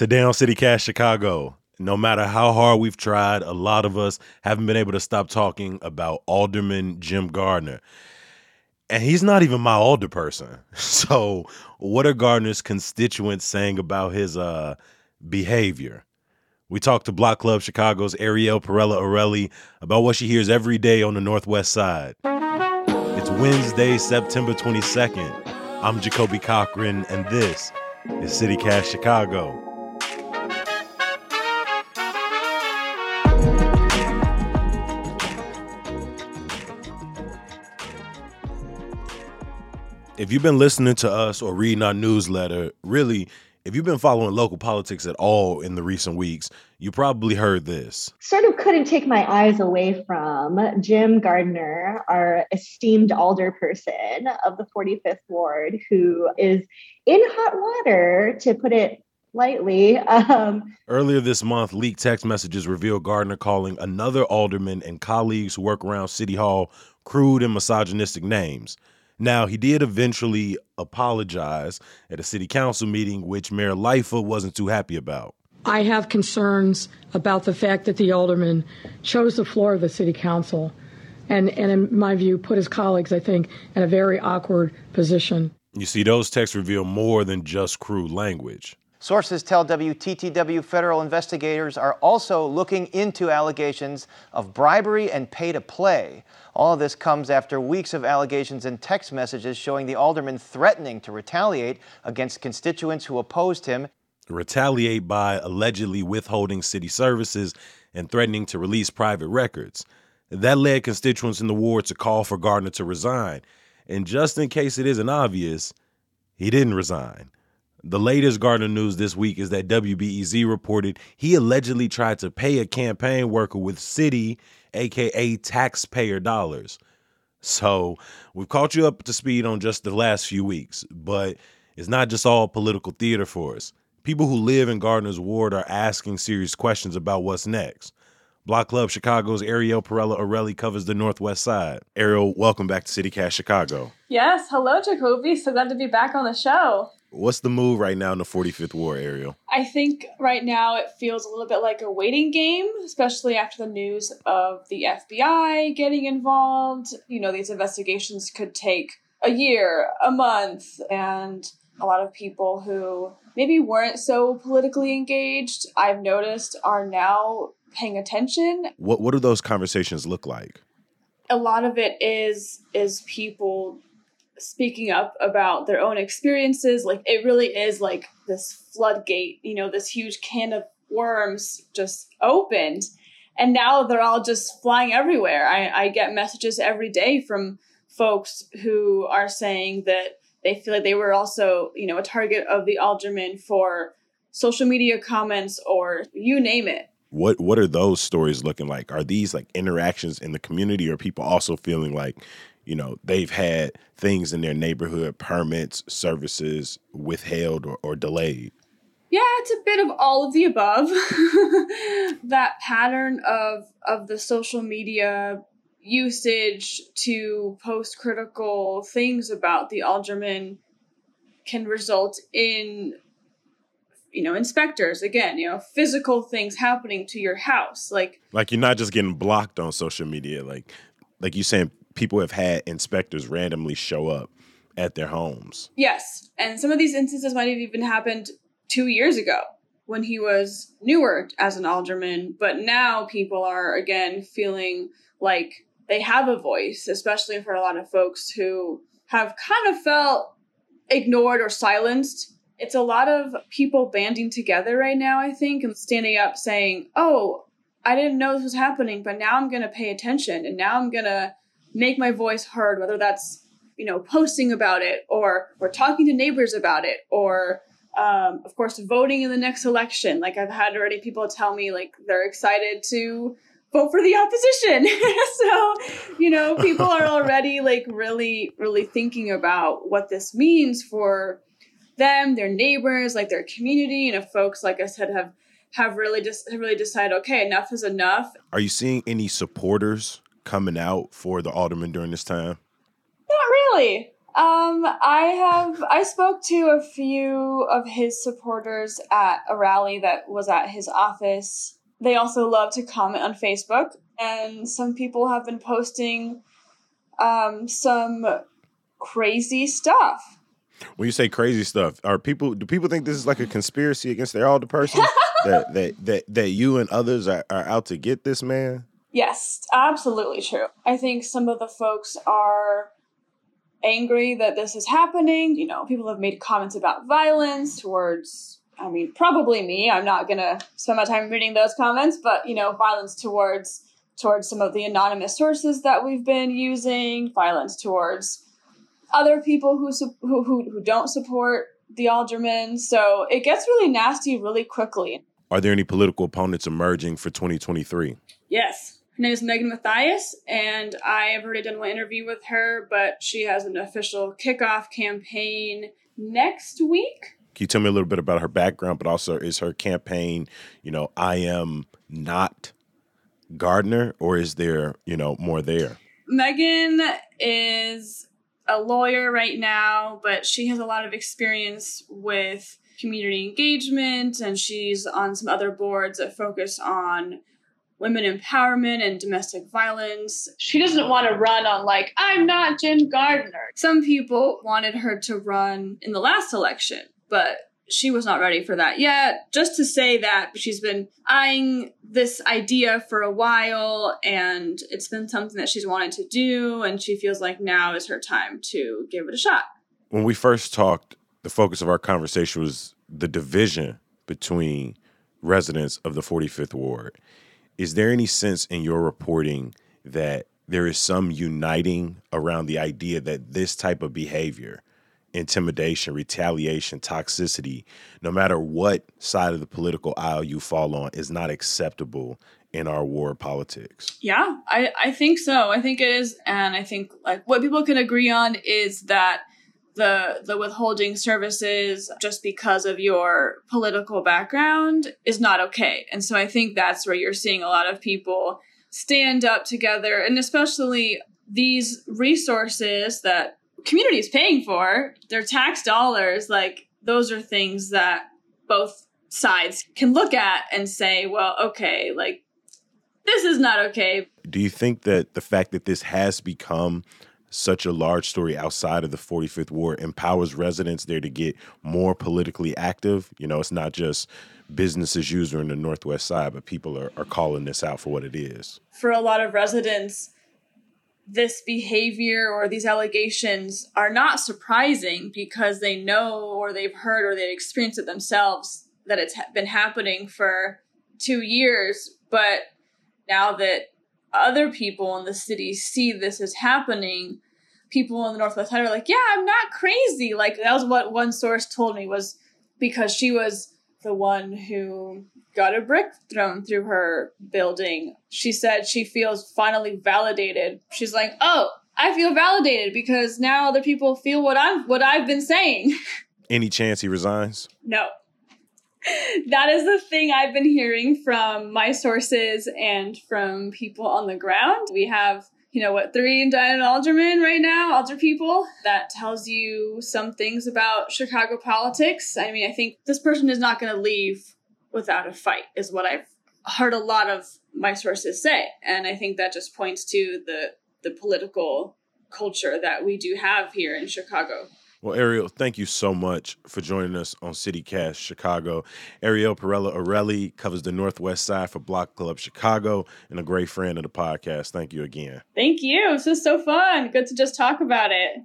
Today on CityCast Chicago, no matter how hard we've tried, a lot of us haven't been able to stop talking about Alderman Jim Gardiner. And he's not even my alder person. So, what are Gardiner's constituents saying about his uh, behavior? We talked to Block Club Chicago's Ariel Parrella-Aureli about what she hears every day on the Northwest Side. It's Wednesday, September 22nd. I'm Jacoby Cochran, and this is CityCast Chicago. If you've been listening to us or reading our newsletter, really, if you've been following local politics at all in the recent weeks, you probably heard this. Sort of couldn't take my eyes away from Jim Gardiner, our esteemed alderperson of the 45th Ward, who is in hot water, to put it lightly. Um, Earlier this month, leaked text messages revealed Gardiner calling another alderman and colleagues who work around City Hall crude and misogynistic names. Now, he did eventually apologize at a city council meeting, which Mayor Lightfoot wasn't too happy about. I have concerns about the fact that the alderman chose the floor of the city council and, and in my view, put his colleagues, I think, in a very awkward position. You see, those texts reveal more than just crude language. Sources tell WTTW federal investigators are also looking into allegations of bribery and pay to play. All of this comes after weeks of allegations and text messages showing the alderman threatening to retaliate against constituents who opposed him. Retaliate by allegedly withholding city services and threatening to release private records. That led constituents in the ward to call for Gardiner to resign. And just in case it isn't obvious, he didn't resign. The latest Gardiner news this week is that WBEZ reported he allegedly tried to pay a campaign worker with city, aka taxpayer dollars. So we've caught you up to speed on just the last few weeks, but it's not just all political theater for us. People who live in Gardiner's ward are asking serious questions about what's next. Block Club Chicago's Ariel Parrella-Aureli covers the Northwest Side. Ariel, welcome back to CityCast Chicago. Yes, hello, Jacoby. So glad to be back on the show. What's the move right now in the 45th Ward, Ariel? I think right now it feels a little bit like a waiting game, especially after the news of the FBI getting involved. You know, these investigations could take a year, a month, and a lot of people who maybe weren't so politically engaged, I've noticed, are now paying attention. What what do those conversations look like? A lot of it is is people speaking up about their own experiences. Like it really is like this floodgate, you know, this huge can of worms just opened. And now they're all just flying everywhere. I, I get messages every day from folks who are saying that they feel like they were also, you know, a target of the alderman for social media comments or you name it. What what are those stories looking like? Are these like interactions in the community or people also feeling like you know they've had things in their neighborhood permits services withheld or, or delayed? Yeah it's a bit of all of the above. That pattern of of the social media usage to post critical things about the alderman can result in you know inspectors again you know physical things happening to your house like like you're not just getting blocked on social media like like you saying people have had inspectors randomly show up at their homes. Yes. And some of these instances might have even happened two years ago when he was newer as an alderman. But now people are, again, feeling like they have a voice, especially for a lot of folks who have kind of felt ignored or silenced. It's a lot of people banding together right now, I think, and standing up saying, oh, I didn't know this was happening, but now I'm going to pay attention and now I'm going to make my voice heard, whether that's you know posting about it or or talking to neighbors about it or um, of course voting in the next election. Like I've had already people tell me like they're excited to vote for the opposition. so, you know, people are already like really, really thinking about what this means for them, their neighbors, like their community. And if folks, like I said, have have really just have really decided, okay, enough is enough. Are you seeing any supporters coming out for the alderman during this time? Not really. Um, I have I spoke to a few of his supporters at a rally that was at his office. They also love to comment on Facebook, and some people have been posting um, some crazy stuff. When you say crazy stuff, are people do people think this is like a conspiracy against their older person that, that that that you and others are, are out to get this man? Yes, absolutely true. I think some of the folks are angry that this is happening. You know, people have made comments about violence towards, I mean, probably me. I'm not going to spend my time reading those comments, but, you know, violence towards towards some of the anonymous sources that we've been using, violence towards other people who who who, who don't support the alderman. So it gets really nasty really quickly. Are there any political opponents emerging for 2023? Yes. Her name is Megan Mathias, and I have already done one interview with her, but she has an official kickoff campaign next week. Can you tell me a little bit about her background, but also is her campaign, you know, I am not Gardiner, or is there, you know, more there? Megan is a lawyer right now, but she has a lot of experience with community engagement and she's on some other boards that focus on women empowerment and domestic violence. She doesn't want to run on, like, I'm not Jim Gardiner. Some people wanted her to run in the last election, but she was not ready for that yet. Just to say that she's been eyeing this idea for a while and it's been something that she's wanted to do, and she feels like now is her time to give it a shot. When we first talked, the focus of our conversation was the division between residents of the 45th Ward. Is there any sense in your reporting that there is some uniting around the idea that this type of behavior, intimidation, retaliation, toxicity, no matter what side of the political aisle you fall on, is not acceptable in our war politics? Yeah, I, I think so. I think it is. And I think like what people can agree on is that the the withholding services just because of your political background is not okay. And so I think that's where you're seeing a lot of people stand up together and especially these resources that community is paying for, their tax dollars, like those are things that both sides can look at and say, well, okay, like this is not okay. Do you think that the fact that this has become such a large story outside of the 45th Ward empowers residents there to get more politically active. You know, it's not just business as usual in the Northwest side, but people are, are calling this out for what it is. For a lot of residents, this behavior or these allegations are not surprising because they know or they've heard or they've experienced it themselves that it's been happening for two years. But now that other people in the city see this as happening, people in the Northwest side are like, yeah, I'm not crazy. Like that was what one source told me was because she was the one who got a brick thrown through her building. She said she feels finally validated. She's like, oh, I feel validated because now other people feel what I'm what I've been saying. Any chance he resigns? No that is the thing I've been hearing from my sources and from people on the ground. We have, you know, what, three indicted aldermen right now, alder people. That tells you some things about Chicago politics. I mean, I think this person is not going to leave without a fight, is what I've heard a lot of my sources say. And I think that just points to the the political culture that we do have here in Chicago. Well, Ariel, thank you so much for joining us on CityCast Chicago. Ariel Parrella-Aureli covers the Northwest Side for Block Club Chicago and a great friend of the podcast. Thank you again. Thank you. This is so fun. Good to just talk about it.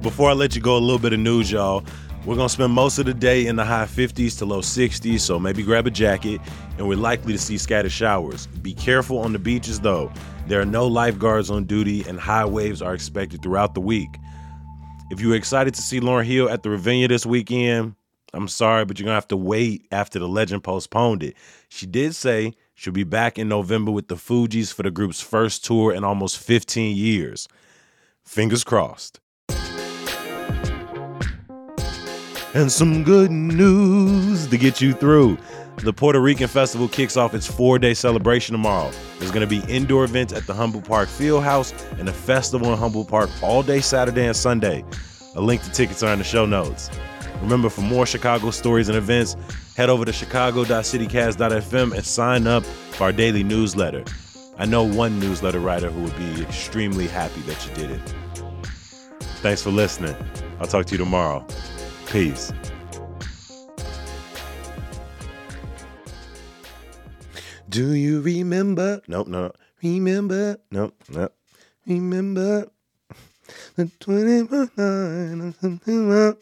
Before I let you go, a little bit of news, y'all. We're going to spend most of the day in the high 50s to low 60s, so maybe grab a jacket, and we're likely to see scattered showers. Be careful on the beaches, though. There are no lifeguards on duty, and high waves are expected throughout the week. If you're excited to see Lauryn Hill at the Ravinia this weekend, I'm sorry, but you're going to have to wait after the legend postponed it. She did say she'll be back in November with the Fugees for the group's first tour in almost 15 years. Fingers crossed. And some good news to get you through. The Puerto Rican Festival kicks off its four day celebration tomorrow. There's going to be indoor events at the Humboldt Park Fieldhouse and a festival in Humboldt Park all day Saturday and Sunday. A link to tickets are in the show notes. Remember, for more Chicago stories and events, head over to chicago.citycast.fm and sign up for our daily newsletter. I know one newsletter writer who would be extremely happy that you did it. Thanks for listening. I'll talk to you tomorrow. Peace. Do you remember? Nope, no. Remember? Nope, nope. Remember the 21 of September?